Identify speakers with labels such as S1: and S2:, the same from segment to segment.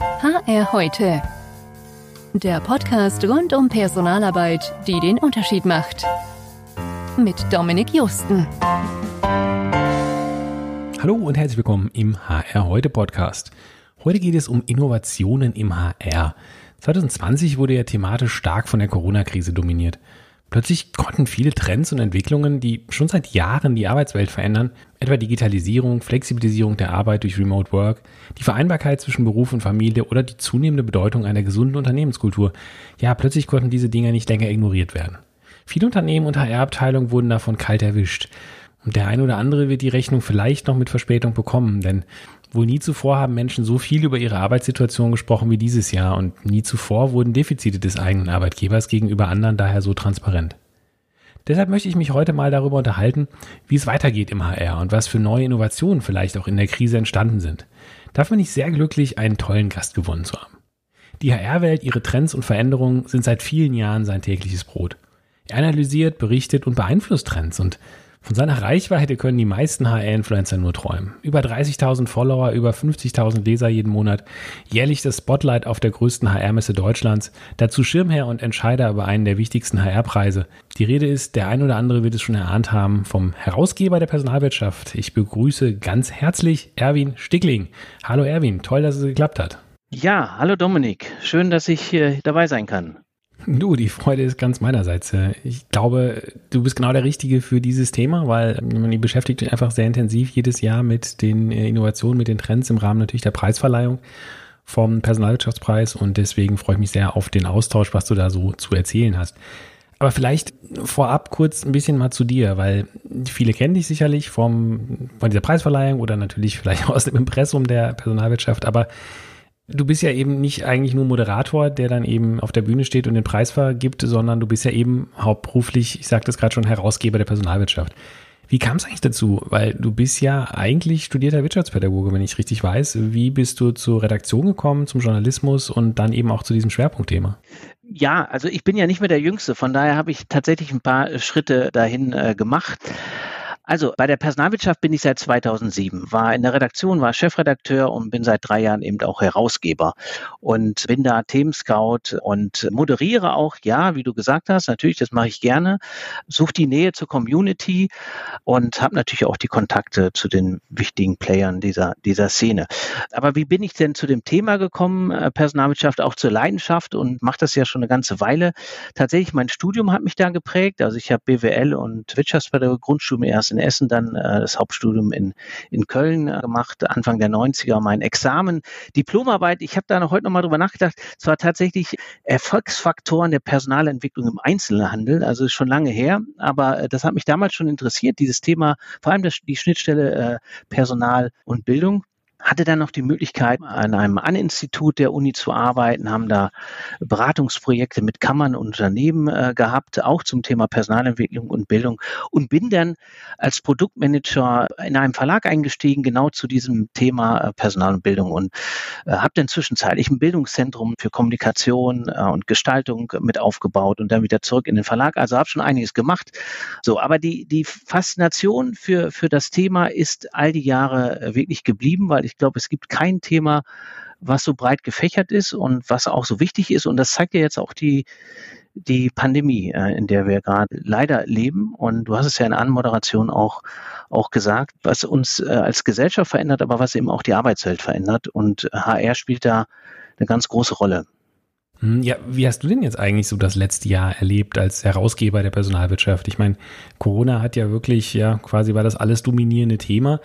S1: HR heute. Der Podcast rund um Personalarbeit, die den Unterschied macht. Mit Dominik Justen.
S2: Hallo und herzlich willkommen im HR heute Podcast. Heute geht es um Innovationen im HR. 2020 wurde ja thematisch stark von der Corona-Krise dominiert. Plötzlich konnten viele Trends und Entwicklungen, die schon seit Jahren die Arbeitswelt verändern, etwa Digitalisierung, Flexibilisierung der Arbeit durch Remote Work, die Vereinbarkeit zwischen Beruf und Familie oder die zunehmende Bedeutung einer gesunden Unternehmenskultur, ja, plötzlich konnten diese Dinge nicht länger ignoriert werden. Viele Unternehmen und HR-Abteilungen wurden davon kalt erwischt. Und der eine oder andere wird die Rechnung vielleicht noch mit Verspätung bekommen, denn Wohl nie zuvor haben Menschen so viel über ihre Arbeitssituation gesprochen wie dieses Jahr und nie zuvor wurden Defizite des eigenen Arbeitgebers gegenüber anderen daher so transparent. Deshalb möchte ich mich heute mal darüber unterhalten, wie es weitergeht im HR und was für neue Innovationen vielleicht auch in der Krise entstanden sind. Dafür bin ich sehr glücklich, einen tollen Gast gewonnen zu haben. Die HR-Welt, ihre Trends und Veränderungen sind seit vielen Jahren sein tägliches Brot. Er analysiert, berichtet und beeinflusst Trends und von seiner Reichweite können die meisten HR-Influencer nur träumen. Über 30.000 Follower, über 50.000 Leser jeden Monat, jährlich das Spotlight auf der größten HR-Messe Deutschlands, dazu Schirmherr und Entscheider über einen der wichtigsten HR-Preise. Die Rede ist, der ein oder andere wird es schon erahnt haben, vom Herausgeber der Personalwirtschaft. Ich begrüße ganz herzlich Erwin Stickling. Hallo Erwin, toll, dass es geklappt hat.
S3: Ja, hallo Dominik, schön, dass ich hier dabei sein kann.
S2: Du, die Freude ist ganz meinerseits. Ich glaube, du bist genau der Richtige für dieses Thema, weil man beschäftigt sich einfach sehr intensiv jedes Jahr mit den äh, Innovationen, mit den Trends im Rahmen natürlich der Preisverleihung vom Personalwirtschaftspreis und deswegen freue ich mich sehr auf den Austausch, was du da so zu erzählen hast. Aber vielleicht vorab kurz ein bisschen mal zu dir, weil viele kennen dich sicherlich vom, von dieser Preisverleihung oder natürlich vielleicht aus dem Impressum der Personalwirtschaft, aber Du bist ja eben nicht eigentlich nur Moderator, der dann eben auf der Bühne steht und den Preis vergibt, sondern du bist ja eben hauptberuflich, ich sagte es gerade schon, Herausgeber der Personalwirtschaft. Wie kam es eigentlich dazu? Weil du bist ja eigentlich studierter Wirtschaftspädagoge, wenn ich richtig weiß. Wie bist du zur Redaktion gekommen, zum Journalismus und dann eben auch zu diesem Schwerpunktthema?
S3: Ja, also ich bin ja nicht mehr der Jüngste, von daher habe ich tatsächlich ein paar Schritte dahin äh, gemacht. Also bei der Personalwirtschaft bin ich seit 2007, war in der Redaktion, war Chefredakteur und bin seit drei Jahren eben auch Herausgeber und bin da Themenscout und moderiere auch, ja, wie du gesagt hast, natürlich, das mache ich gerne, suche die Nähe zur Community und habe natürlich auch die Kontakte zu den wichtigen Playern dieser, dieser Szene. Aber wie bin ich denn zu dem Thema gekommen, äh, Personalwirtschaft auch zur Leidenschaft und mache das ja schon eine ganze Weile. Tatsächlich, mein Studium hat mich da geprägt, also ich habe BWL und Wirtschaftspädagogik Grundstudium erst in Essen, dann äh, das Hauptstudium in, in Köln äh, gemacht, Anfang der 90er mein Examen, Diplomarbeit. Ich habe da noch heute noch mal drüber nachgedacht. Es war tatsächlich Erfolgsfaktoren der Personalentwicklung im Einzelhandel, also ist schon lange her, aber äh, das hat mich damals schon interessiert, dieses Thema, vor allem das, die Schnittstelle äh, Personal und Bildung hatte dann noch die Möglichkeit, an einem An-Institut der Uni zu arbeiten, haben da Beratungsprojekte mit Kammern und Unternehmen äh, gehabt, auch zum Thema Personalentwicklung und Bildung und bin dann als Produktmanager in einem Verlag eingestiegen, genau zu diesem Thema äh, Personal und Bildung und äh, habe dann zwischenzeitlich ein Bildungszentrum für Kommunikation äh, und Gestaltung mit aufgebaut und dann wieder zurück in den Verlag. Also habe schon einiges gemacht. So, aber die, die Faszination für, für das Thema ist all die Jahre äh, wirklich geblieben, weil ich ich glaube, es gibt kein Thema, was so breit gefächert ist und was auch so wichtig ist. Und das zeigt ja jetzt auch die, die Pandemie, äh, in der wir gerade leider leben. Und du hast es ja in der Anmoderation auch, auch gesagt, was uns äh, als Gesellschaft verändert, aber was eben auch die Arbeitswelt verändert. Und HR spielt da eine ganz große Rolle.
S2: Hm, ja, wie hast du denn jetzt eigentlich so das letzte Jahr erlebt als Herausgeber der Personalwirtschaft? Ich meine, Corona hat ja wirklich, ja, quasi war das alles dominierende Thema,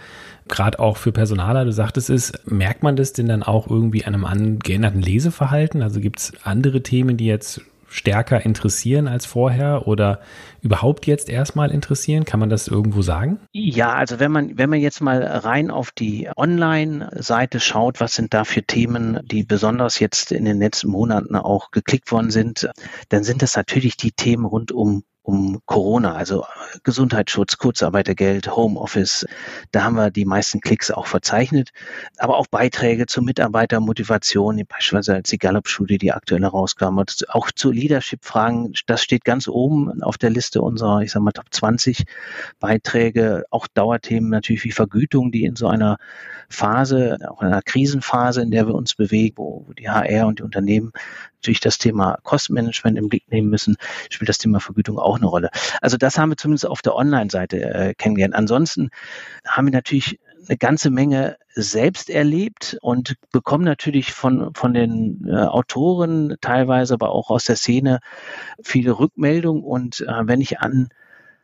S2: gerade auch für Personaler. Du sagtest es, merkt man das denn dann auch irgendwie an einem geänderten Leseverhalten? Also gibt es andere Themen, die jetzt stärker interessieren als vorher oder überhaupt jetzt erstmal interessieren? Kann man das irgendwo sagen?
S3: Ja, also wenn man, wenn man jetzt mal rein auf die Online-Seite schaut, was sind da für Themen, die besonders jetzt in den letzten Monaten auch geklickt worden sind, dann sind das natürlich die Themen rund um um Corona, also Gesundheitsschutz, Kurzarbeitergeld, Homeoffice. Da haben wir die meisten Klicks auch verzeichnet. Aber auch Beiträge zur Mitarbeitermotivation, beispielsweise als die Gallup-Studie, die aktuell herauskam, auch zu Leadership-Fragen. Das steht ganz oben auf der Liste unserer, ich sag mal, Top 20 Beiträge. Auch Dauerthemen natürlich wie Vergütung, die in so einer Phase, auch in einer Krisenphase, in der wir uns bewegen, wo die HR und die Unternehmen natürlich das Thema Kostenmanagement im Blick nehmen müssen, spielt das Thema Vergütung auch eine Rolle. Also das haben wir zumindest auf der Online-Seite äh, kennengelernt. Ansonsten haben wir natürlich eine ganze Menge selbst erlebt und bekommen natürlich von, von den äh, Autoren, teilweise aber auch aus der Szene, viele Rückmeldungen. Und äh, wenn ich an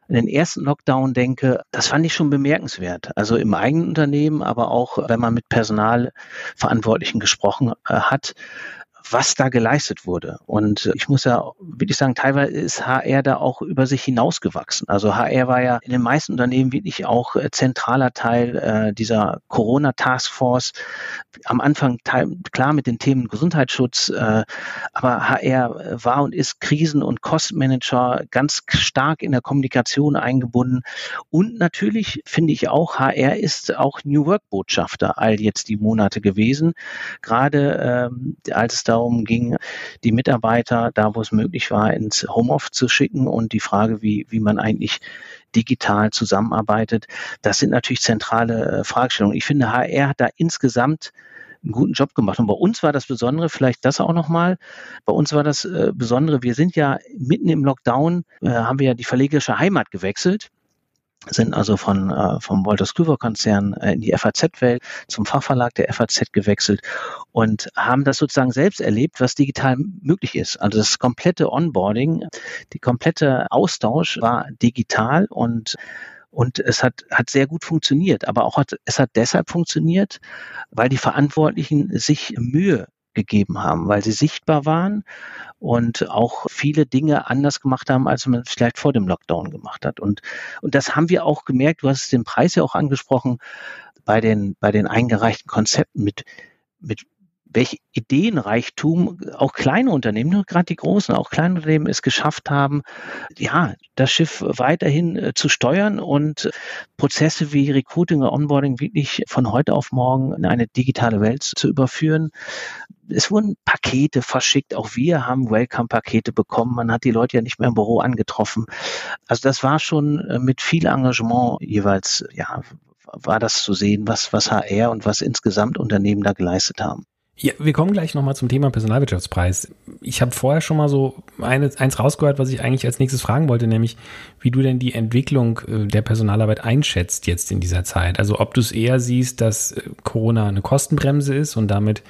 S3: den ersten Lockdown denke, das fand ich schon bemerkenswert. Also im eigenen Unternehmen, aber auch wenn man mit Personalverantwortlichen gesprochen äh, hat, was da geleistet wurde. Und ich muss ja wirklich sagen, teilweise ist HR da auch über sich hinausgewachsen. Also HR war ja in den meisten Unternehmen wirklich auch äh, zentraler Teil äh, dieser Corona-Taskforce. Am Anfang teil, klar mit den Themen Gesundheitsschutz, äh, aber HR war und ist Krisen- und Kostenmanager ganz stark in der Kommunikation eingebunden. Und natürlich finde ich auch, HR ist auch New Work-Botschafter all jetzt die Monate gewesen. Gerade ähm, als es da darum ging, die Mitarbeiter da, wo es möglich war, ins Homeoffice zu schicken und die Frage, wie, wie man eigentlich digital zusammenarbeitet. Das sind natürlich zentrale äh, Fragestellungen. Ich finde, HR hat da insgesamt einen guten Job gemacht. Und bei uns war das Besondere, vielleicht das auch nochmal, bei uns war das äh, Besondere, wir sind ja mitten im Lockdown, äh, haben wir ja die verlegerische Heimat gewechselt sind also von äh, vom Walter Scluver Konzern äh, in die FAZ-Welt zum Fachverlag der FAZ gewechselt und haben das sozusagen selbst erlebt, was digital möglich ist. Also das komplette Onboarding, die komplette Austausch war digital und und es hat, hat sehr gut funktioniert. Aber auch hat, es hat deshalb funktioniert, weil die Verantwortlichen sich Mühe gegeben haben, weil sie sichtbar waren und auch viele Dinge anders gemacht haben, als man vielleicht vor dem Lockdown gemacht hat. Und, und das haben wir auch gemerkt, du hast den Preis ja auch angesprochen, bei den, bei den eingereichten Konzepten mit, mit welch Ideenreichtum auch kleine Unternehmen, nur gerade die großen, auch kleine Unternehmen es geschafft haben, ja, das Schiff weiterhin äh, zu steuern und Prozesse wie Recruiting und Onboarding wirklich von heute auf morgen in eine digitale Welt zu überführen. Es wurden Pakete verschickt. Auch wir haben Welcome-Pakete bekommen. Man hat die Leute ja nicht mehr im Büro angetroffen. Also das war schon äh, mit viel Engagement jeweils, ja, war das zu sehen, was, was HR und was insgesamt Unternehmen da geleistet haben.
S2: Ja, wir kommen gleich nochmal zum Thema Personalwirtschaftspreis. Ich habe vorher schon mal so eine, eins rausgehört, was ich eigentlich als nächstes fragen wollte, nämlich wie du denn die Entwicklung äh, der Personalarbeit einschätzt jetzt in dieser Zeit. Also ob du es eher siehst, dass äh, Corona eine Kostenbremse ist und damit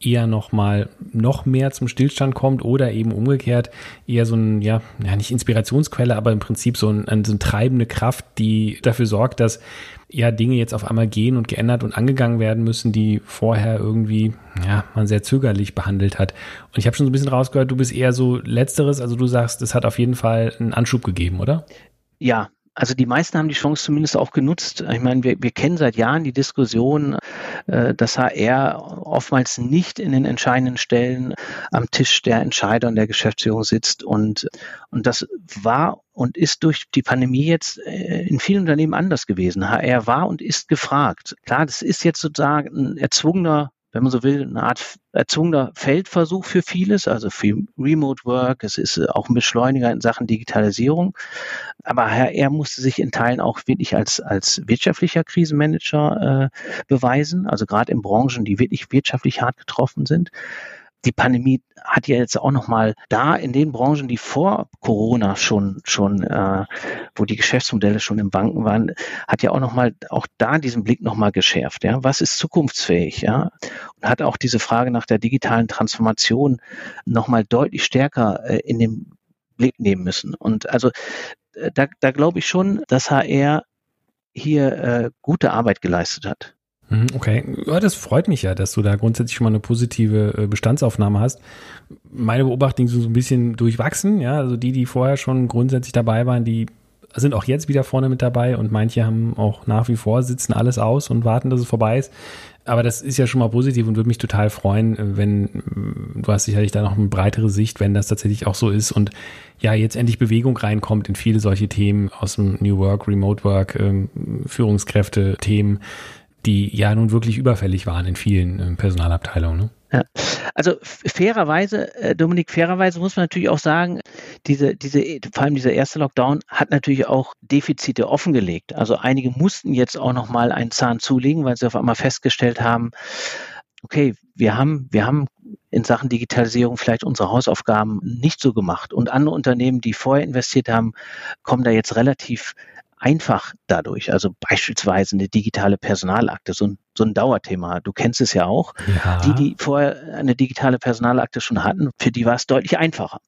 S2: eher nochmal noch mehr zum Stillstand kommt oder eben umgekehrt eher so ein, ja, ja nicht Inspirationsquelle, aber im Prinzip so, ein, so eine treibende Kraft, die dafür sorgt, dass ja Dinge jetzt auf einmal gehen und geändert und angegangen werden müssen, die vorher irgendwie, ja, man sehr zögerlich behandelt hat. Und ich habe schon so ein bisschen rausgehört, du bist eher so letzteres, also du sagst, es hat auf jeden Fall einen Anschub gegeben, oder?
S3: Ja, also die meisten haben die Chance zumindest auch genutzt. Ich meine, wir, wir kennen seit Jahren die Diskussion, äh, dass HR oftmals nicht in den entscheidenden Stellen am Tisch der Entscheider und der Geschäftsführung sitzt. Und, und das war und ist durch die Pandemie jetzt äh, in vielen Unternehmen anders gewesen. HR war und ist gefragt. Klar, das ist jetzt sozusagen ein erzwungener wenn man so will, eine Art erzwungener Feldversuch für vieles, also für Remote Work. Es ist äh, auch ein Beschleuniger in Sachen Digitalisierung. Aber er musste sich in Teilen auch wirklich als, als wirtschaftlicher Krisenmanager äh, beweisen, also gerade in Branchen, die wirklich wirtschaftlich hart getroffen sind die Pandemie hat ja jetzt auch nochmal da in den Branchen, die vor Corona schon, schon, äh, wo die Geschäftsmodelle schon im Banken waren, hat ja auch nochmal, auch da diesen Blick nochmal geschärft. Ja, was ist zukunftsfähig? Ja, und hat auch diese Frage nach der digitalen Transformation nochmal deutlich stärker äh, in den Blick nehmen müssen. Und also äh, da, da glaube ich schon, dass HR hier äh, gute Arbeit geleistet hat.
S2: Mhm, okay, ja, das freut mich ja, dass du da grundsätzlich schon mal eine positive äh, Bestandsaufnahme hast. Meine Beobachtungen sind so ein bisschen durchwachsen, ja, also die, die vorher schon grundsätzlich dabei waren, die sind auch jetzt wieder vorne mit dabei und manche haben auch nach wie vor sitzen alles aus und warten, dass es vorbei ist. Aber das ist ja schon mal positiv und würde mich total freuen, wenn du hast sicherlich da noch eine breitere Sicht, wenn das tatsächlich auch so ist und ja jetzt endlich Bewegung reinkommt in viele solche Themen aus dem New Work, Remote Work, ähm, Führungskräfte-Themen, die ja nun wirklich überfällig waren in vielen ähm, Personalabteilungen. Ne?
S3: Ja. Also fairerweise, äh, Dominik, fairerweise muss man natürlich auch sagen, diese, diese, vor allem dieser erste Lockdown hat natürlich auch Defizite offengelegt. Also einige mussten jetzt auch nochmal einen Zahn zulegen, weil sie auf einmal festgestellt haben, okay, wir haben, wir haben in Sachen Digitalisierung vielleicht unsere Hausaufgaben nicht so gemacht. Und andere Unternehmen, die vorher investiert haben, kommen da jetzt relativ einfach dadurch. Also beispielsweise eine digitale Personalakte, so ein, so ein Dauerthema. Du kennst es ja auch. Ja. Die, die vorher eine digitale Personalakte schon hatten, für die war es deutlich einfacher.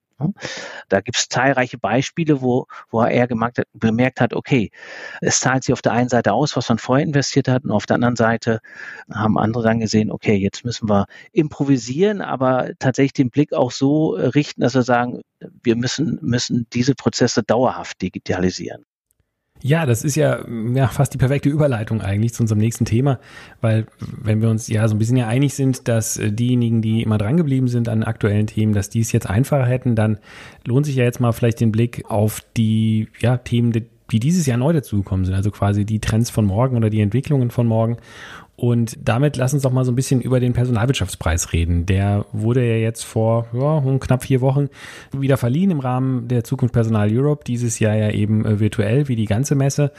S3: Da gibt es zahlreiche Beispiele, wo, wo er gemerkt hat, bemerkt hat, okay, es zahlt sich auf der einen Seite aus, was man vorher investiert hat, und auf der anderen Seite haben andere dann gesehen, okay, jetzt müssen wir improvisieren, aber tatsächlich den Blick auch so richten, dass wir sagen, wir müssen, müssen diese Prozesse dauerhaft digitalisieren.
S2: Ja, das ist ja, ja fast die perfekte Überleitung eigentlich zu unserem nächsten Thema, weil wenn wir uns ja so ein bisschen ja einig sind, dass äh, diejenigen, die immer dran geblieben sind an aktuellen Themen, dass die es jetzt einfacher hätten, dann lohnt sich ja jetzt mal vielleicht den Blick auf die ja, Themen, die dieses Jahr neu dazugekommen sind, also quasi die Trends von morgen oder die Entwicklungen von morgen. Und damit lass uns doch mal so ein bisschen über den Personalwirtschaftspreis reden. Der wurde ja jetzt vor ja, knapp vier Wochen wieder verliehen im Rahmen der Zukunft Personal Europe. Dieses Jahr ja eben äh, virtuell wie die ganze Messe.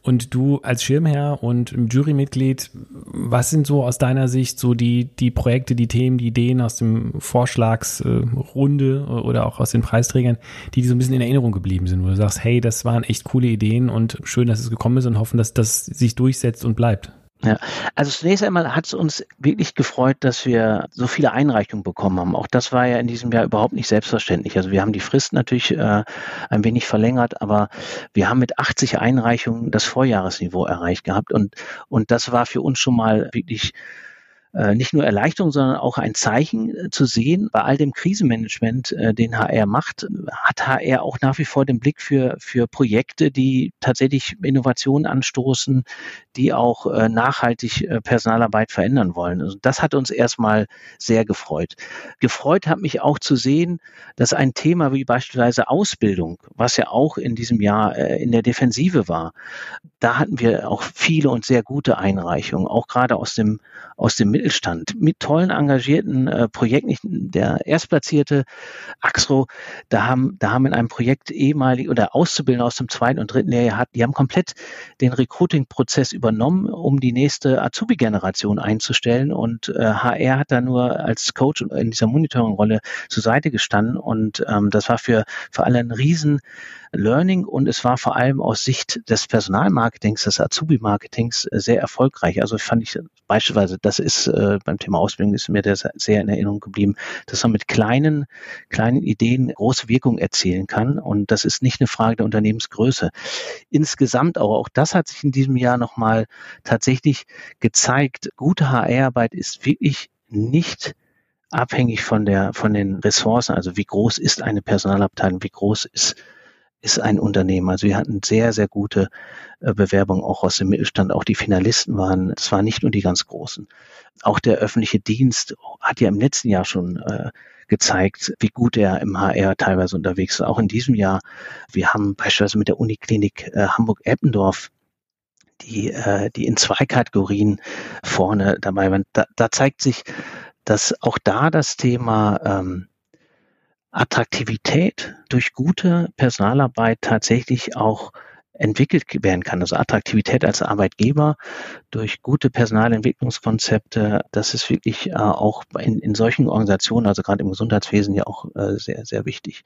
S2: Und du als Schirmherr und Jurymitglied, was sind so aus deiner Sicht so die, die Projekte, die Themen, die Ideen aus dem Vorschlagsrunde äh, oder auch aus den Preisträgern, die dir so ein bisschen in Erinnerung geblieben sind, wo du sagst, hey, das waren echt coole Ideen und schön, dass es gekommen ist und hoffen, dass das sich durchsetzt und bleibt?
S3: Ja, also zunächst einmal hat es uns wirklich gefreut, dass wir so viele Einreichungen bekommen haben. Auch das war ja in diesem Jahr überhaupt nicht selbstverständlich. Also wir haben die Frist natürlich äh, ein wenig verlängert, aber wir haben mit 80 Einreichungen das Vorjahresniveau erreicht gehabt und und das war für uns schon mal wirklich nicht nur Erleichterung, sondern auch ein Zeichen äh, zu sehen. Bei all dem Krisenmanagement, äh, den HR macht, hat HR auch nach wie vor den Blick für, für Projekte, die tatsächlich Innovationen anstoßen, die auch nachhaltig Personalarbeit verändern wollen. Also das hat uns erstmal sehr gefreut. Gefreut hat mich auch zu sehen, dass ein Thema wie beispielsweise Ausbildung, was ja auch in diesem Jahr in der Defensive war, da hatten wir auch viele und sehr gute Einreichungen, auch gerade aus dem, aus dem Mittelstand, mit tollen, engagierten äh, Projekten. Der Erstplatzierte Axro, da haben, da haben in einem Projekt ehemalig oder Auszubildende aus dem zweiten und dritten Lehrjahr die haben komplett den Recruiting-Prozess übernommen, um die nächste Azubi-Generation einzustellen. Und äh, HR hat da nur als Coach in dieser Monitoring-Rolle zur Seite gestanden. Und ähm, das war für, für alle ein riesen Learning und es war vor allem aus Sicht des Personalmarketings, des Azubi-Marketings äh, sehr erfolgreich. Also fand ich beispielsweise, das ist äh, beim Thema Ausbildung ist mir das sehr in Erinnerung geblieben, dass man mit kleinen, kleinen Ideen große Wirkung erzielen kann und das ist nicht eine Frage der Unternehmensgröße. Insgesamt auch, auch das hat sich in diesem Jahr nochmal tatsächlich gezeigt. Gute HR-Arbeit ist wirklich nicht abhängig von der, von den Ressourcen. Also wie groß ist eine Personalabteilung? Wie groß ist ist ein Unternehmen. Also wir hatten sehr, sehr gute äh, Bewerbungen auch aus dem Mittelstand. Auch die Finalisten waren, es waren nicht nur die ganz Großen. Auch der öffentliche Dienst hat ja im letzten Jahr schon äh, gezeigt, wie gut er im HR teilweise unterwegs ist. Auch in diesem Jahr. Wir haben beispielsweise mit der Uniklinik äh, Hamburg-Eppendorf die, äh, die in zwei Kategorien vorne dabei waren. Da, da zeigt sich, dass auch da das Thema ähm, Attraktivität durch gute Personalarbeit tatsächlich auch entwickelt werden kann. Also Attraktivität als Arbeitgeber durch gute Personalentwicklungskonzepte, das ist wirklich äh, auch in, in solchen Organisationen, also gerade im Gesundheitswesen ja auch äh, sehr, sehr wichtig.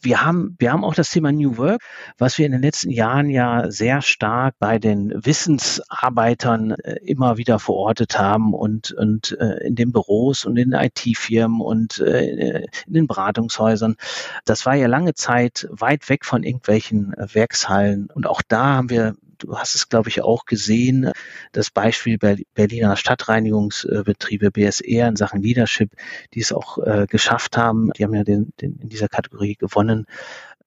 S3: Wir haben, wir haben auch das Thema New Work, was wir in den letzten Jahren ja sehr stark bei den Wissensarbeitern äh, immer wieder verortet haben und, und in den Büros und in IT-Firmen und in den Beratungshäusern. Das war ja lange Zeit weit weg von irgendwelchen Werkshallen und auch da haben wir du hast es, glaube ich, auch gesehen, das Beispiel Berliner Stadtreinigungsbetriebe BSR in Sachen Leadership, die es auch äh, geschafft haben. Die haben ja den, den in dieser Kategorie gewonnen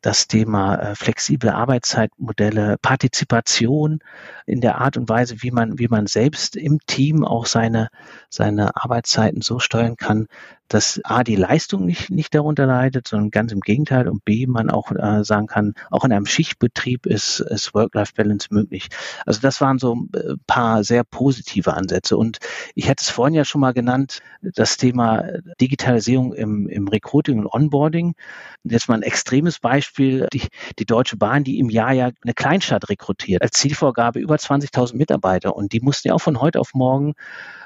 S3: das Thema äh, flexible Arbeitszeitmodelle, Partizipation in der Art und Weise, wie man, wie man selbst im Team auch seine, seine Arbeitszeiten so steuern kann, dass A, die Leistung nicht, nicht darunter leidet, sondern ganz im Gegenteil und B, man auch äh, sagen kann, auch in einem Schichtbetrieb ist, ist Work-Life-Balance möglich. Also das waren so ein äh, paar sehr positive Ansätze und ich hatte es vorhin ja schon mal genannt, das Thema Digitalisierung im, im Recruiting und Onboarding. Jetzt mal ein extremes Beispiel, die, die Deutsche Bahn, die im Jahr ja eine Kleinstadt rekrutiert, als Zielvorgabe über 20.000 Mitarbeiter und die mussten ja auch von heute auf morgen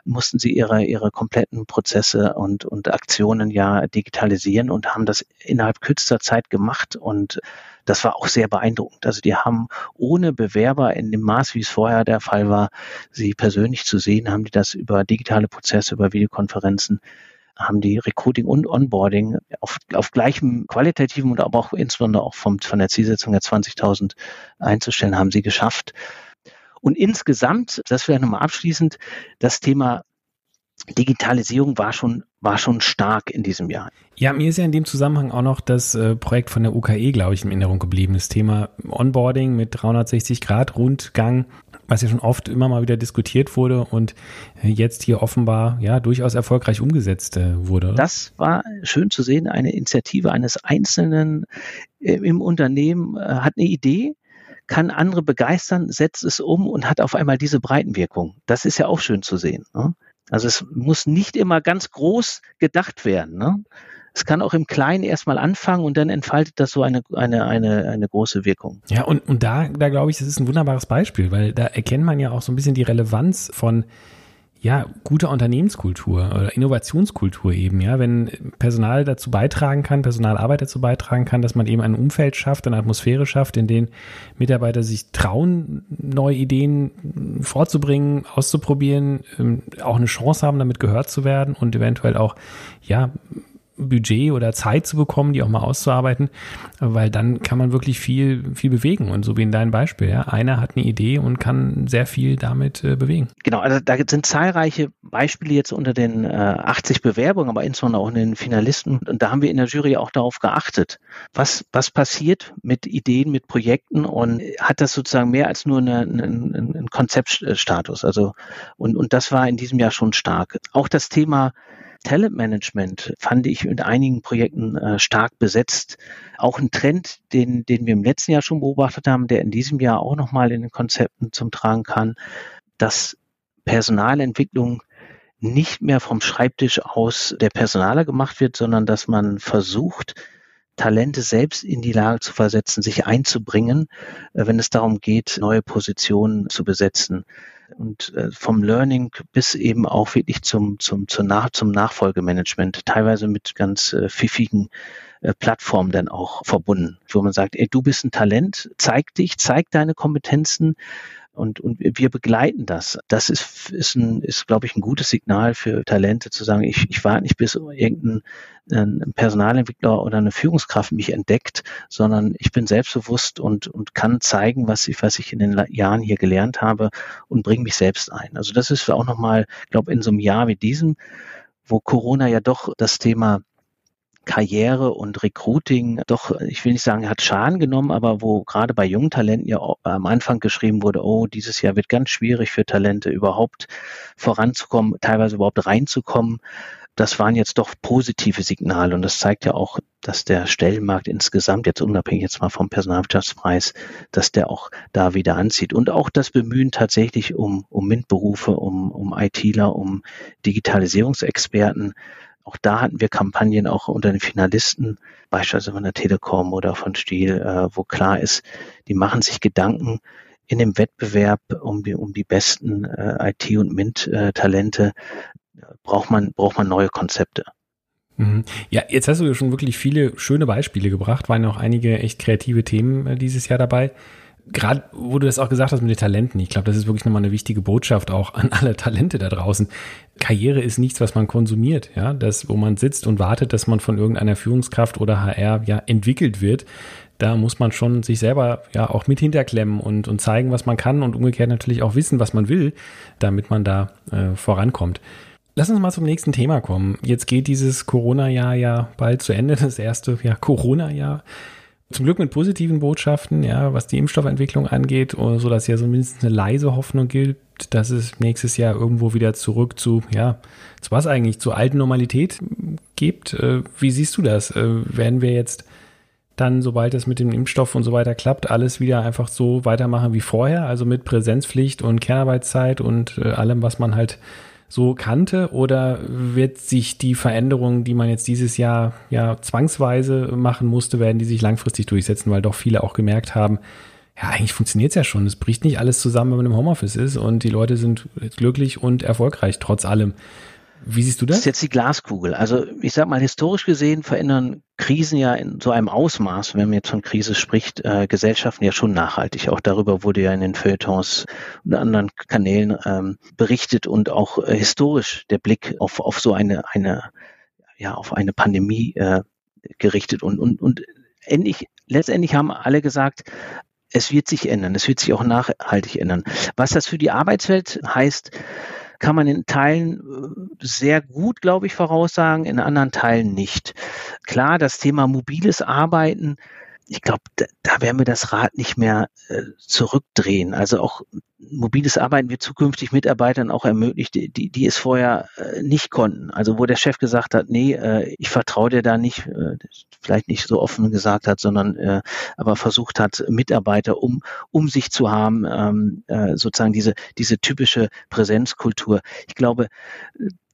S3: mussten sie ihre, ihre kompletten Prozesse und, und Aktionen ja digitalisieren und haben das innerhalb kürzester Zeit gemacht und das war auch sehr beeindruckend. Also die haben ohne Bewerber in dem Maß, wie es vorher der Fall war, sie persönlich zu sehen, haben die das über digitale Prozesse, über Videokonferenzen haben die Recruiting und Onboarding auf, auf gleichem qualitativen und aber auch insbesondere auch vom, von der Zielsetzung der 20.000 einzustellen, haben sie geschafft. Und insgesamt, das vielleicht nochmal abschließend, das Thema Digitalisierung war schon, war schon stark in diesem Jahr.
S2: Ja, mir ist ja in dem Zusammenhang auch noch das äh, Projekt von der UKE, glaube ich, in Erinnerung geblieben. Das Thema Onboarding mit 360 Grad Rundgang, was ja schon oft immer mal wieder diskutiert wurde und äh, jetzt hier offenbar ja durchaus erfolgreich umgesetzt äh, wurde.
S3: Das war schön zu sehen. Eine Initiative eines Einzelnen äh, im Unternehmen hat eine Idee, kann andere begeistern, setzt es um und hat auf einmal diese Breitenwirkung. Das ist ja auch schön zu sehen. Ne? Also es muss nicht immer ganz groß gedacht werden. Ne? Es kann auch im Kleinen erstmal anfangen und dann entfaltet das so eine, eine, eine, eine große Wirkung.
S2: Ja, und, und da, da glaube ich, das ist ein wunderbares Beispiel, weil da erkennt man ja auch so ein bisschen die Relevanz von ja, gute Unternehmenskultur oder Innovationskultur eben, ja, wenn Personal dazu beitragen kann, Personalarbeit dazu beitragen kann, dass man eben ein Umfeld schafft, eine Atmosphäre schafft, in dem Mitarbeiter sich trauen, neue Ideen vorzubringen, auszuprobieren, ähm, auch eine Chance haben, damit gehört zu werden und eventuell auch, ja, Budget oder Zeit zu bekommen, die auch mal auszuarbeiten, weil dann kann man wirklich viel, viel bewegen. Und so wie in deinem Beispiel, ja, einer hat eine Idee und kann sehr viel damit äh, bewegen.
S3: Genau, also da sind zahlreiche Beispiele jetzt unter den äh, 80 Bewerbungen, aber insbesondere auch in den Finalisten. Und da haben wir in der Jury auch darauf geachtet, was, was passiert mit Ideen, mit Projekten und hat das sozusagen mehr als nur eine, eine, einen Konzeptstatus. Also, und, und das war in diesem Jahr schon stark. Auch das Thema Talentmanagement fand ich in einigen Projekten äh, stark besetzt. Auch ein Trend, den, den wir im letzten Jahr schon beobachtet haben, der in diesem Jahr auch nochmal in den Konzepten zum Tragen kann, dass Personalentwicklung nicht mehr vom Schreibtisch aus der Personaler gemacht wird, sondern dass man versucht, Talente selbst in die Lage zu versetzen, sich einzubringen, äh, wenn es darum geht, neue Positionen zu besetzen und äh, vom Learning bis eben auch wirklich zum, zum, zum, Nach zum Nachfolgemanagement, teilweise mit ganz äh, pfiffigen äh, Plattformen dann auch verbunden, wo man sagt, ey, du bist ein Talent, zeig dich, zeig deine Kompetenzen, und, und wir begleiten das. Das ist, ist, ein, ist glaube ich, ein gutes Signal für Talente zu sagen, ich, ich warte nicht, bis irgendein ein Personalentwickler oder eine Führungskraft mich entdeckt, sondern ich bin selbstbewusst und, und kann zeigen, was ich, was ich in den Jahren hier gelernt habe und bringe mich selbst ein. Also das ist auch nochmal, glaube in so einem Jahr wie diesem, wo Corona ja doch das Thema Karriere und Recruiting doch, ich will nicht sagen, hat Schaden genommen, aber wo gerade bei jungen Talenten ja am Anfang geschrieben wurde, oh, dieses Jahr wird ganz schwierig für Talente überhaupt voranzukommen, teilweise überhaupt reinzukommen. Das waren jetzt doch positive Signale und das zeigt ja auch, dass der Stellenmarkt insgesamt, jetzt unabhängig jetzt mal vom Personalwirtschaftspreis, dass der auch da wieder anzieht. Und auch das Bemühen tatsächlich um, um MINT-Berufe, um, um ITler, um Digitalisierungsexperten, auch da hatten wir Kampagnen auch unter den Finalisten, beispielsweise von der Telekom oder von Stiel, äh, wo klar ist, die machen sich Gedanken in dem Wettbewerb um die, um die besten äh, IT- und MINT-Talente, äh, braucht man, braucht man neue Konzepte.
S2: Mhm. Ja, jetzt hast du ja schon wirklich viele schöne Beispiele gebracht, waren auch einige echt kreative Themen äh, dieses Jahr dabei gerade wo du das auch gesagt hast mit den Talenten, ich glaube, das ist wirklich nochmal eine wichtige Botschaft auch an alle Talente da draußen. Karriere ist nichts, was man konsumiert, ja, das, wo man sitzt und wartet, dass man von irgendeiner Führungskraft oder HR ja entwickelt wird. Da muss man schon sich selber ja auch mit hinterklemmen und, und zeigen, was man kann und umgekehrt natürlich auch wissen, was man will, damit man da äh, vorankommt. Lass uns mal zum nächsten Thema kommen. Jetzt geht dieses Corona-Jahr ja bald zu Ende, das erste ja, Corona-Jahr. Zum Glück mit positiven Botschaften, ja, was die Impfstoffentwicklung angeht, so dass ja so mindestens eine leise Hoffnung gibt, dass es nächstes Jahr irgendwo wieder zurück zu, ja, zu was eigentlich, zur alten Normalität gibt. Äh, wie siehst du das? Äh, werden wir jetzt dann, sobald es mit dem Impfstoff und so weiter klappt, alles wieder einfach so weitermachen wie vorher, also mit Präsenzpflicht und Kernarbeitszeit und äh, allem, was man halt so kannte? Oder wird sich die Veränderungen, die man jetzt dieses Jahr ja zwangsweise machen musste, werden die sich langfristig durchsetzen, weil doch viele auch gemerkt haben, ja, eigentlich funktioniert es ja schon. Es bricht nicht alles zusammen, wenn man im Homeoffice ist und die Leute sind glücklich und erfolgreich trotz allem. Wie siehst du das?
S3: Das ist jetzt die Glaskugel. Also ich sag mal, historisch gesehen verändern Krisen ja in so einem Ausmaß, wenn man jetzt von Krise spricht, äh, Gesellschaften ja schon nachhaltig. Auch darüber wurde ja in den Feuilletons und anderen Kanälen ähm, berichtet und auch äh, historisch der Blick auf, auf so eine, eine, ja, auf eine Pandemie äh, gerichtet und, und, und endlich, letztendlich haben alle gesagt, es wird sich ändern, es wird sich auch nachhaltig ändern. Was das für die Arbeitswelt heißt, kann man in Teilen äh, sehr gut, glaube ich, voraussagen, in anderen Teilen nicht. Klar, das Thema mobiles Arbeiten, ich glaube, da, da werden wir das Rad nicht mehr äh, zurückdrehen. Also auch mobiles Arbeiten wird zukünftig Mitarbeitern auch ermöglicht, die, die, es vorher äh, nicht konnten. Also wo der Chef gesagt hat, nee, äh, ich vertraue dir da nicht, äh, vielleicht nicht so offen gesagt hat, sondern äh, aber versucht hat, Mitarbeiter um, um sich zu haben, ähm, äh, sozusagen diese, diese typische Präsenzkultur. Ich glaube,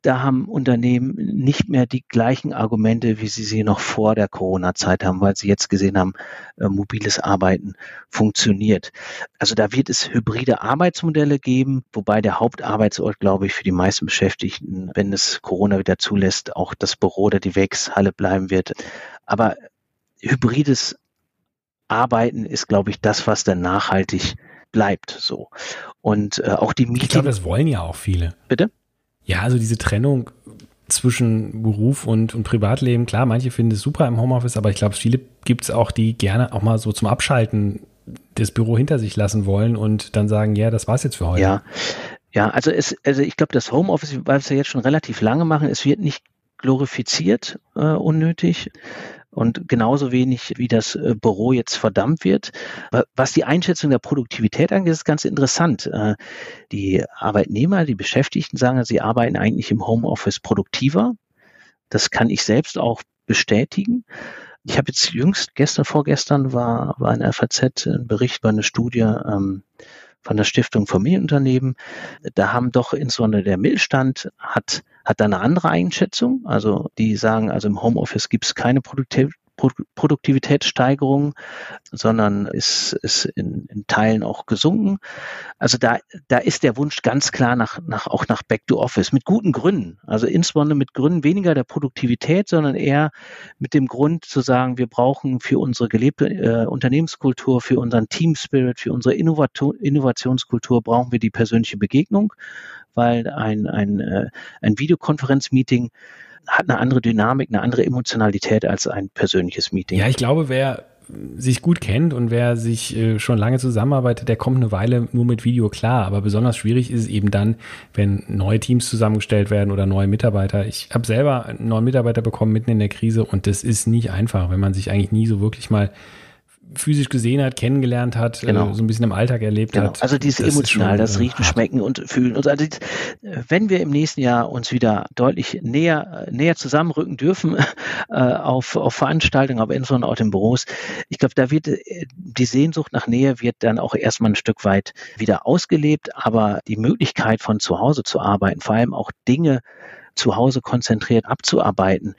S3: da haben Unternehmen nicht mehr die gleichen Argumente, wie sie sie noch vor der Corona-Zeit haben, weil sie jetzt gesehen haben, äh, mobiles Arbeiten funktioniert. Also da wird es hybride Arbeitsmodelle geben, wobei der Hauptarbeitsort, glaube ich, für die meisten Beschäftigten, wenn es Corona wieder zulässt, auch das Büro oder die Wegshalle bleiben wird. Aber hybrides Arbeiten ist, glaube ich, das, was dann nachhaltig bleibt. So und äh, auch die
S2: Meeting. Ich glaube, das wollen ja auch viele.
S3: Bitte?
S2: Ja, also diese Trennung zwischen Beruf und, und Privatleben, klar, manche finden es super im Homeoffice, aber ich glaube, viele gibt es auch, die gerne auch mal so zum Abschalten das Büro hinter sich lassen wollen und dann sagen, ja, das war's jetzt für heute.
S3: Ja, ja, also es, also ich glaube, das Homeoffice, weil wir es ja jetzt schon relativ lange machen, es wird nicht glorifiziert äh, unnötig und genauso wenig wie das äh, Büro jetzt verdammt wird. Was die Einschätzung der Produktivität angeht, ist ganz interessant. Äh, die Arbeitnehmer, die Beschäftigten sagen, sie arbeiten eigentlich im Homeoffice produktiver. Das kann ich selbst auch bestätigen. Ich habe jetzt jüngst, gestern, vorgestern war, war in der FAZ ein Bericht bei einer Studie ähm, von der Stiftung Familienunternehmen. Da haben doch insbesondere der Mittelstand hat hat da eine andere Einschätzung. Also die sagen, also im Homeoffice gibt es keine Produktivität. Produktivitätssteigerung, sondern ist, ist in, in Teilen auch gesunken. Also da, da ist der Wunsch ganz klar nach, nach, auch nach Back to Office mit guten Gründen. Also insbesondere mit Gründen weniger der Produktivität, sondern eher mit dem Grund zu sagen, wir brauchen für unsere gelebte äh, Unternehmenskultur, für unseren Team Spirit, für unsere Innovation, Innovationskultur brauchen wir die persönliche Begegnung weil ein, ein, äh, ein Videokonferenzmeeting hat eine andere Dynamik, eine andere Emotionalität als ein persönliches Meeting.
S2: Ja, ich glaube, wer sich gut kennt und wer sich äh, schon lange zusammenarbeitet, der kommt eine Weile nur mit Video klar. Aber besonders schwierig ist es eben dann, wenn neue Teams zusammengestellt werden oder neue Mitarbeiter. Ich habe selber einen neuen Mitarbeiter bekommen mitten in der Krise und das ist nicht einfach, wenn man sich eigentlich nie so wirklich mal physisch gesehen hat, kennengelernt hat, äh, genau. so ein bisschen im Alltag erlebt genau. hat.
S3: Also dieses das emotional, das äh, Riechen. Schmecken und Fühlen. Und also, wenn wir im nächsten Jahr uns wieder deutlich näher, näher zusammenrücken dürfen äh, auf, auf Veranstaltungen, aber insbesondere auch in Büros, ich glaube, da wird die Sehnsucht nach Nähe wird dann auch erstmal ein Stück weit wieder ausgelebt, aber die Möglichkeit von zu Hause zu arbeiten, vor allem auch Dinge zu Hause konzentriert abzuarbeiten,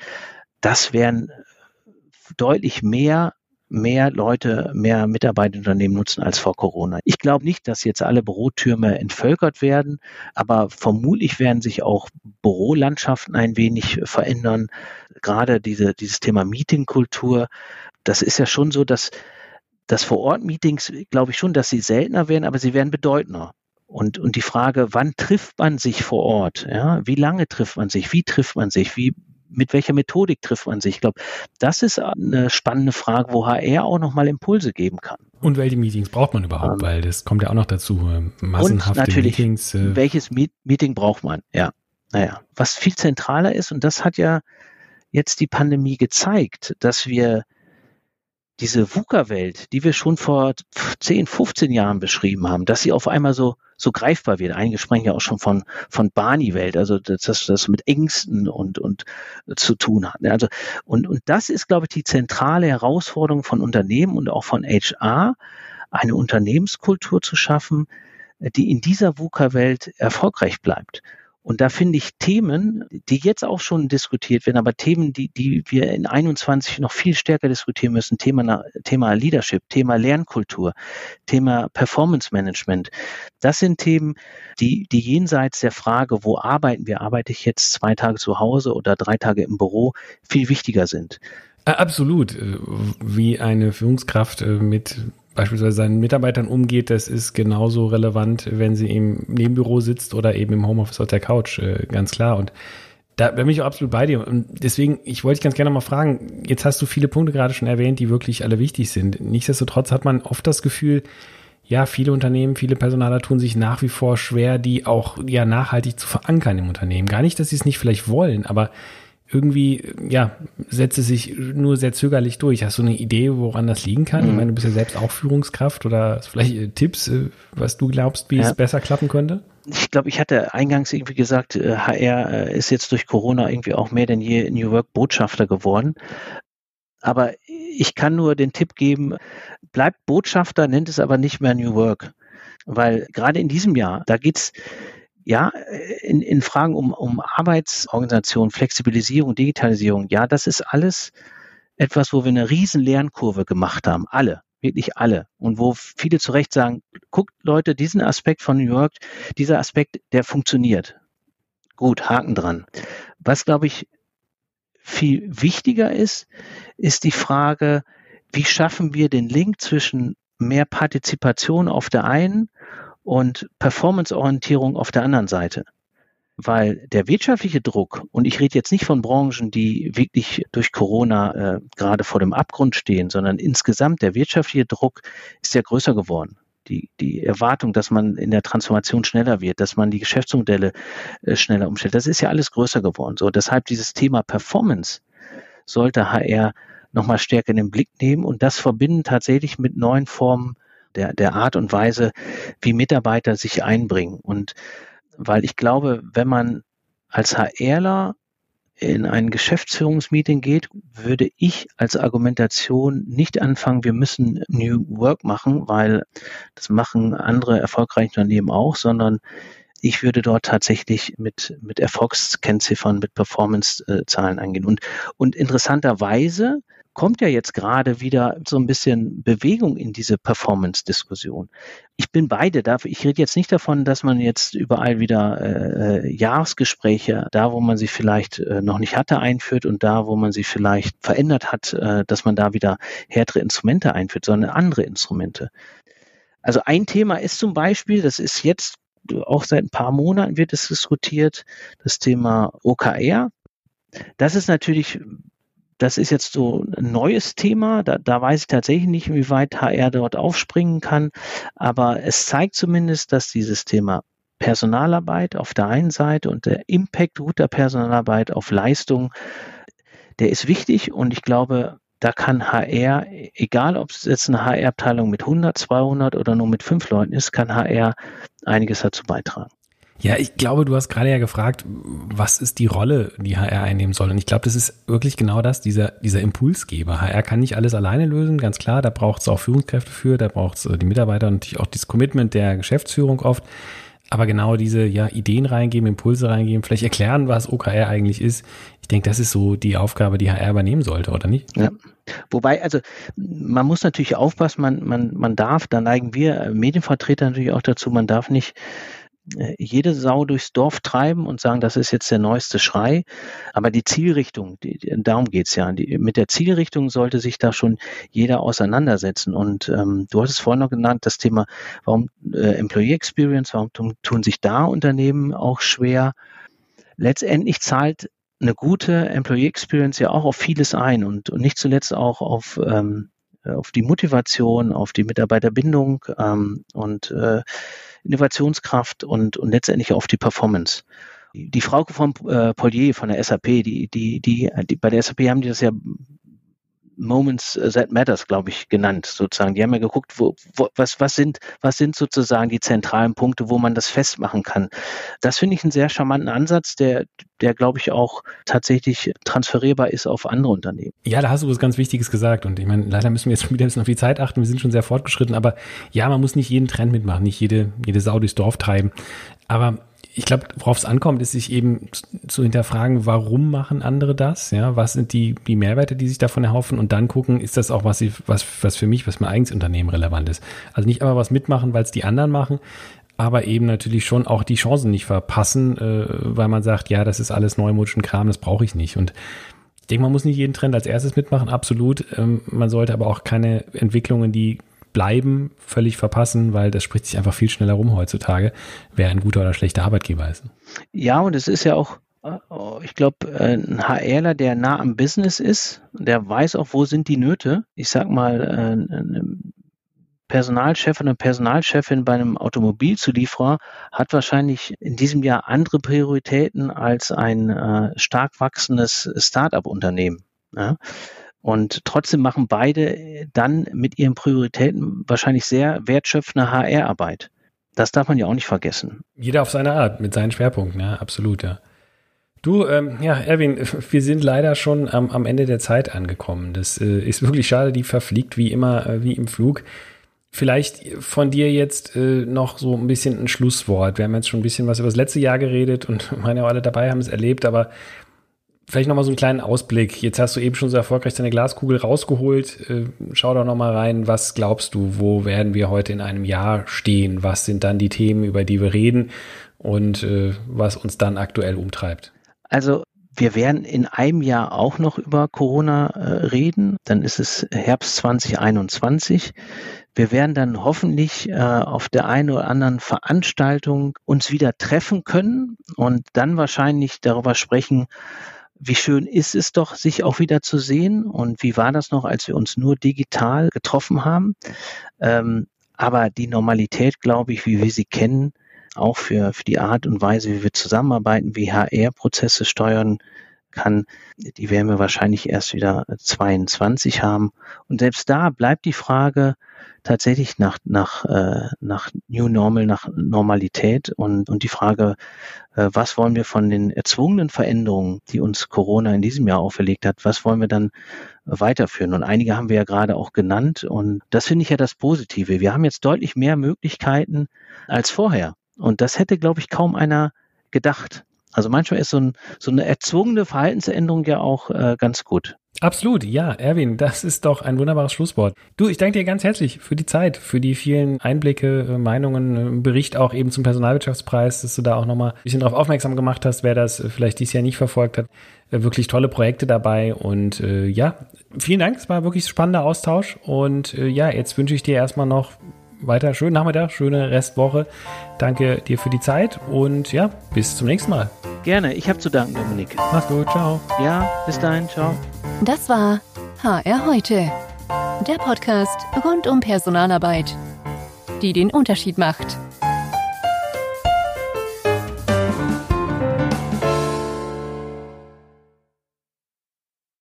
S3: das wären deutlich mehr mehr Leute, mehr Mitarbeiterunternehmen nutzen als vor Corona. Ich glaube nicht, dass jetzt alle Bürotürme entvölkert werden, aber vermutlich werden sich auch Bürolandschaften ein wenig verändern. Gerade diese, dieses Thema Meetingkultur, das ist ja schon so, dass das Vor-Ort-Meetings, glaube ich schon, dass sie seltener werden, aber sie werden bedeutender. Und, und die Frage, wann trifft man sich vor Ort? Ja? Wie lange trifft man sich? Wie trifft man sich? Wie mit welcher Methodik trifft man sich? Ich glaube, das ist eine spannende Frage, wo HR auch nochmal Impulse geben kann.
S2: Und welche Meetings braucht man überhaupt? Ähm, Weil das kommt ja auch noch dazu. Äh, massenhafte
S3: und natürlich,
S2: Meetings.
S3: Äh welches Meeting braucht man? Ja. Naja, was viel zentraler ist, und das hat ja jetzt die Pandemie gezeigt, dass wir diese VUCA-Welt, die wir schon vor 10, 15 Jahren beschrieben haben, dass sie auf einmal so, so greifbar wird. Einige sprechen ja auch schon von, von Barney-Welt, also dass das mit Ängsten und, und zu tun hat. Also, und, und das ist, glaube ich, die zentrale Herausforderung von Unternehmen und auch von HR, eine Unternehmenskultur zu schaffen, die in dieser VUCA-Welt erfolgreich bleibt. Und da finde ich Themen, die jetzt auch schon diskutiert werden, aber Themen, die, die wir in 21 noch viel stärker diskutieren müssen, Thema, Thema Leadership, Thema Lernkultur, Thema Performance Management. Das sind Themen, die, die jenseits der Frage, wo arbeiten wir, arbeite ich jetzt zwei Tage zu Hause oder drei Tage im Büro, viel wichtiger sind.
S2: Absolut. Wie eine Führungskraft äh, mit beispielsweise seinen Mitarbeitern umgeht, das ist genauso relevant, wenn sie im Nebenbüro sitzt oder eben im Homeoffice auf der Couch, äh, ganz klar. Und da bin ich auch absolut bei dir. Und deswegen, ich wollte dich ganz gerne mal fragen, jetzt hast du viele Punkte gerade schon erwähnt, die wirklich alle wichtig sind. Nichtsdestotrotz hat man oft das Gefühl, ja, viele Unternehmen, viele Personaler tun sich nach wie vor schwer, die auch ja nachhaltig zu verankern im Unternehmen. Gar nicht, dass sie es nicht vielleicht wollen, aber irgendwie, ja, setzt es sich nur sehr zögerlich durch. Hast du eine Idee, woran das liegen kann? Mhm. Ich meine, du bist ja selbst auch Führungskraft oder vielleicht äh, Tipps, äh, was du glaubst, wie ja. es besser klappen könnte?
S3: Ich glaube, ich hatte eingangs irgendwie gesagt, HR äh, ist jetzt durch Corona irgendwie auch mehr denn je New Work Botschafter geworden. Aber ich kann nur den Tipp geben, bleibt Botschafter, nennt es aber nicht mehr New Work. Weil gerade in diesem Jahr, da geht's ja, in, in Fragen um, um Arbeitsorganisation, Flexibilisierung, Digitalisierung, ja, das ist alles etwas, wo wir eine riesen Lernkurve gemacht haben. Alle, wirklich alle. Und wo viele zu Recht sagen, guckt Leute, diesen Aspekt von New York, dieser Aspekt, der funktioniert. Gut, Haken dran. Was, glaube ich, viel wichtiger ist, ist die Frage, wie schaffen wir den Link zwischen mehr Partizipation auf der einen und Performanceorientierung auf der anderen Seite. Weil der wirtschaftliche Druck, und ich rede jetzt nicht von Branchen, die wirklich durch Corona äh, gerade vor dem Abgrund stehen, sondern insgesamt der wirtschaftliche Druck ist ja größer geworden. Die, die Erwartung, dass man in der Transformation schneller wird, dass man die Geschäftsmodelle äh, schneller umstellt, das ist ja alles größer geworden. So, deshalb dieses Thema Performance sollte HR nochmal stärker in den Blick nehmen und das verbinden tatsächlich mit neuen Formen der, der Art und Weise, wie Mitarbeiter sich einbringen. Und weil ich glaube, wenn man als HRler in ein Geschäftsführungsmeeting geht, würde ich als Argumentation nicht anfangen, wir müssen New Work machen, weil das machen andere erfolgreiche Unternehmen auch, sondern ich würde dort tatsächlich mit, mit Erfolgskennziffern, mit Performance-Zahlen angehen. Und, und interessanterweise kommt ja jetzt gerade wieder so ein bisschen Bewegung in diese Performance-Diskussion. Ich bin beide dafür. Ich rede jetzt nicht davon, dass man jetzt überall wieder äh, äh, Jahresgespräche, da wo man sie vielleicht äh, noch nicht hatte, einführt und da, wo man sie vielleicht verändert hat, äh, dass man da wieder härtere Instrumente einführt, sondern andere Instrumente. Also ein Thema ist zum Beispiel, das ist jetzt auch seit ein paar Monaten wird es diskutiert, das Thema OKR. Das ist natürlich das ist jetzt so ein neues Thema. Da, da weiß ich tatsächlich nicht, wie weit HR dort aufspringen kann. Aber es zeigt zumindest, dass dieses Thema Personalarbeit auf der einen Seite und der Impact guter Personalarbeit auf Leistung, der ist wichtig und ich glaube, da kann HR, egal ob es jetzt eine HR-Abteilung mit 100, 200 oder nur mit fünf Leuten ist, kann HR einiges dazu beitragen.
S2: Ja, ich glaube, du hast gerade ja gefragt, was ist die Rolle, die HR einnehmen soll. Und ich glaube, das ist wirklich genau das, dieser, dieser Impulsgeber. HR kann nicht alles alleine lösen, ganz klar. Da braucht es auch Führungskräfte für, da braucht es äh, die Mitarbeiter und natürlich auch das Commitment der Geschäftsführung oft. Aber genau diese ja, Ideen reingeben, Impulse reingeben, vielleicht erklären, was OKR eigentlich ist. Ich denke, das ist so die Aufgabe, die HR übernehmen sollte, oder nicht?
S3: Ja. Wobei, also man muss natürlich aufpassen, man, man, man darf, da neigen wir äh, Medienvertreter natürlich auch dazu, man darf nicht jede Sau durchs Dorf treiben und sagen, das ist jetzt der neueste Schrei. Aber die Zielrichtung, die, darum geht's ja. Die, mit der Zielrichtung sollte sich da schon jeder auseinandersetzen. Und ähm, du hattest vorhin noch genannt, das Thema, warum äh, Employee Experience, warum tun, tun sich da Unternehmen auch schwer? Letztendlich zahlt eine gute Employee Experience ja auch auf vieles ein und, und nicht zuletzt auch auf ähm, auf die Motivation, auf die Mitarbeiterbindung ähm, und äh, Innovationskraft und, und letztendlich auf die Performance. Die Frau von äh, Polier von der SAP, die, die, die, die, bei der SAP haben die das ja Moments That Matters, glaube ich, genannt, sozusagen. Die haben ja geguckt, wo, wo, was, was, sind, was sind sozusagen die zentralen Punkte, wo man das festmachen kann. Das finde ich einen sehr charmanten Ansatz, der, der glaube ich, auch tatsächlich transferierbar ist auf andere Unternehmen.
S2: Ja, da hast du was ganz Wichtiges gesagt. Und ich meine, leider müssen wir jetzt wieder ein bisschen auf die Zeit achten. Wir sind schon sehr fortgeschritten. Aber ja, man muss nicht jeden Trend mitmachen, nicht jede, jede Sau durchs Dorf treiben. Aber ich glaube, worauf es ankommt, ist sich eben zu hinterfragen, warum machen andere das? Ja, was sind die, die Mehrwerte, die sich davon erhoffen? Und dann gucken, ist das auch was, was, was für mich, was mein eigenes Unternehmen relevant ist? Also nicht einfach was mitmachen, weil es die anderen machen, aber eben natürlich schon auch die Chancen nicht verpassen, äh, weil man sagt, ja, das ist alles neumodischen Kram, das brauche ich nicht. Und ich denke, man muss nicht jeden Trend als erstes mitmachen, absolut. Ähm, man sollte aber auch keine Entwicklungen, die bleiben, völlig verpassen, weil das spricht sich einfach viel schneller rum heutzutage, wer ein guter oder schlechter Arbeitgeber ist.
S3: Ja, und es ist ja auch, äh, ich glaube, ein HRler, der nah am Business ist, der weiß auch, wo sind die Nöte. Ich sag mal, äh, ein Personalchef oder Personalchefin bei einem Automobilzulieferer hat wahrscheinlich in diesem Jahr andere Prioritäten als ein äh, stark wachsendes Start-up-Unternehmen. Ja? Und trotzdem machen beide dann mit ihren Prioritäten wahrscheinlich sehr wertschöpfende HR-Arbeit. Das darf man ja auch nicht vergessen.
S2: Jeder auf seine Art, mit seinen Schwerpunkten, ja, absolut, ja. Du, ähm, ja, Erwin, wir sind leider schon am, am Ende der Zeit angekommen. Das äh, ist wirklich schade, die verfliegt wie immer, äh, wie im Flug. Vielleicht von dir jetzt äh, noch so ein bisschen ein Schlusswort. Wir haben jetzt schon ein bisschen was über das letzte Jahr geredet und meine auch alle dabei haben es erlebt, aber Vielleicht nochmal so einen kleinen Ausblick. Jetzt hast du eben schon so erfolgreich deine Glaskugel rausgeholt. Äh, schau doch nochmal rein. Was glaubst du, wo werden wir heute in einem Jahr stehen? Was sind dann die Themen, über die wir reden und äh, was uns dann aktuell umtreibt?
S3: Also wir werden in einem Jahr auch noch über Corona äh, reden. Dann ist es Herbst 2021. Wir werden dann hoffentlich äh, auf der einen oder anderen Veranstaltung uns wieder treffen können und dann wahrscheinlich darüber sprechen, wie schön ist es doch, sich auch wieder zu sehen und wie war das noch, als wir uns nur digital getroffen haben. Ähm, aber die Normalität, glaube ich, wie wir sie kennen, auch für, für die Art und Weise, wie wir zusammenarbeiten, wie HR-Prozesse steuern kann, die werden wir wahrscheinlich erst wieder 22 haben. Und selbst da bleibt die Frage, tatsächlich nach, nach, äh, nach New Normal, nach Normalität und, und die Frage, äh, was wollen wir von den erzwungenen Veränderungen, die uns Corona in diesem Jahr auferlegt hat, was wollen wir dann weiterführen? Und einige haben wir ja gerade auch genannt und das finde ich ja das Positive. Wir haben jetzt deutlich mehr Möglichkeiten als vorher. Und das hätte, glaube ich, kaum einer gedacht. Also manchmal ist so, ein, so eine erzwungene Verhaltensänderung ja auch äh, ganz gut.
S2: Absolut, ja, Erwin, das ist doch ein wunderbares Schlusswort. Du, ich danke dir ganz herzlich für die Zeit, für die vielen Einblicke, äh, Meinungen, äh, Bericht auch eben zum Personalwirtschaftspreis, dass du da auch nochmal ein bisschen darauf aufmerksam gemacht hast, wer das äh, vielleicht dieses Jahr nicht verfolgt hat. Wirklich tolle Projekte dabei und äh, ja, vielen Dank, es war wirklich spannender Austausch und äh, ja, jetzt wünsche ich dir erstmal noch weiter schönen Nachmittag, schöne Restwoche. Danke dir für die Zeit und ja, bis zum nächsten Mal.
S3: Gerne, ich habe zu danken, Dominik.
S2: Mach's gut, ciao.
S3: Ja, bis dahin, ciao.
S1: Das war HR heute, der Podcast rund um Personalarbeit, die den Unterschied macht.